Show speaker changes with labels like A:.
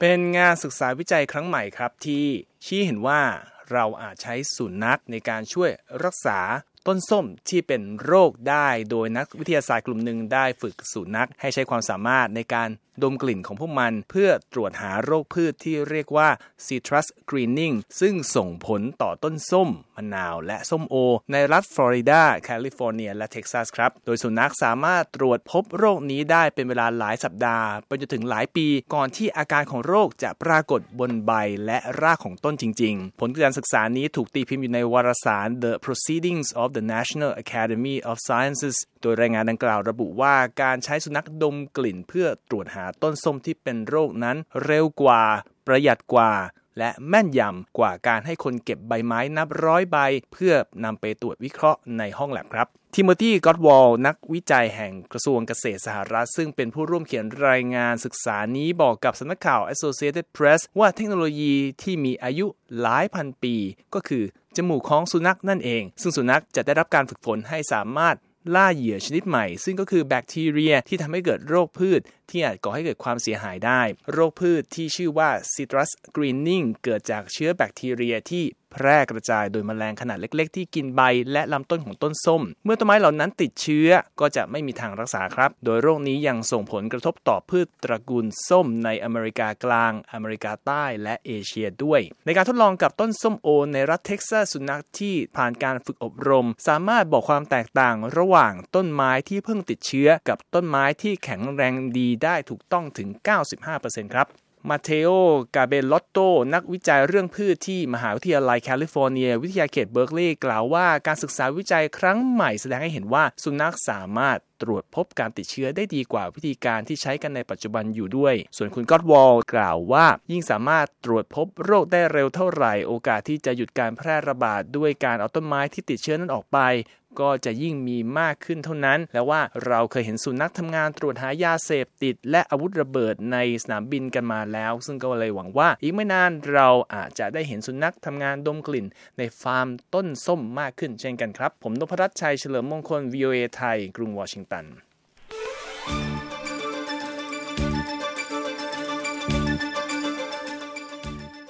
A: เป็นงานศึกษาวิจัยครั้งใหม่ครับที่ชี้เห็นว่าเราอาจใช้สุนัขในการช่วยรักษา ต้นส้มที่เป็นโรคได้โดยนักวิทยาศาสตร์กลุ่มหนึ่งได้ฝึกสุนัขให้ใช้ความสามารถในการดมกลิ่นของพวกมันเพื่อตรวจหาโรคพืชที่เรียกว่า citrus greening ซึ่งส่งผลต่อต้นส้ม มะนาวและส้มโอ ในรัฐฟลอริดา แคลิฟอร์เนีย และเท็กซัสครับ โดยสุนัขสามารถตรวจพบโรคนี้ได้เป็นเวลาหลายสัปดาห์ไปจนถึงหลายปี ก่อนที่อาการของโรคจะปรากฏบนใบและรากของต้นจริง ๆ ผลการศึกษานี้ถูกตีพิมพ์อยู่ในวารสาร The Proceedings of the National Academy of Sciences โดยรายงานดังกล่าวระบุว่าการใช้สุนัขดมกลิ่นเพื่อตรวจหาต้นส้มที่เป็นโรคนั้นเร็วกว่า ประหยัดกว่าและแม่นยำกว่าการให้คนเก็บใบไม้นับร้อยใบ เพื่อนำไปตรวจวิเคราะห์ในห้องแลบครับ ทิโมธีก็อดวอล นักวิจัยแห่งกระทรวงเกษตรสหรัฐ ซึ่งเป็นผู้ร่วมเขียนรายงานศึกษานี้บอกกับสำนักข่าว Associated Press ว่าเทคโนโลยีที่มีอายุหลายพันปี ก็คือ จมูกของสุนัขนั่นเอง ซึ่งสุนัขจะได้รับการฝึกฝนให้สามารถล่าเหยื่อชนิดใหม่ ซึ่งก็คือแบคทีเรียที่ทำให้เกิดโรคพืช ที่อาจก่อให้เกิดความเสียหายได้ โรคพืชที่ชื่อว่า citrus greening เกิดจากเชื้อแบคทีเรียที่แพร่กระจายโดยมแมลงขนาดเล็ก ๆ ที่กินใบและลำต้นของต้นส้ม เมื่อต้นไม้เหล่านั้นติดเชื้อก็จะไม่มีทางรักษาครับ โดยโรคนี้ยังส่งผลกระทบต่อพืชตระกูลส้มในอเมริกากลาง อเมริกาใต้และเอเชียด้วย ในการทดลองกับต้นส้มโอ ในรัฐเท็กซัสสุนัขที่ผ่านการฝึกอบรม สามารถบอกความแตกต่างระหว่างต้นไม้ที่เพิ่งติดเชื้อ กับต้นไม้ที่แข็งแรงดีได้ถูกต้องถึง 95%ครับ มาเทโอกาเบลอตโต นักวิจัยเรื่องพืชที่มหาวิทยาลัยแคลิฟอร์เนีย วิทยาเขตเบิร์กลีย์กล่าวว่าการศึกษาวิจัยครั้งใหม่แสดงให้เห็นว่าสุนัขสามารถตรวจพบการติดเชื้อได้ดีกว่าวิธีการที่ใช้กันในปัจจุบันอยู่ด้วย ส่วนคุณก็อดวอลกล่าวว่า ยิ่งสามารถตรวจพบโรคได้เร็วเท่าไหร่ โอกาสที่จะหยุดการแพร่ระบาดด้วยการเอาต้นไม้ที่ติดเชื้อนั้นออกไป ก็จะยิ่งมีมากขึ้นเท่านั้น แล้วว่าเราเคยเห็นสุนัขทำงานตรวจหายาเสพติด และอาวุธระเบิดในสนามบินกันมาแล้ว ซึ่งก็เลยหวังว่าอีกไม่นานเราอาจจะได้เห็นสุนัขทำงานดมกลิ่น ในฟาร์มต้นส้มมากขึ้นเช่นกันครับ ผมนพรัตน์ชัยเฉลิมมงคล VOA ไทย กรุงวอชิงตัน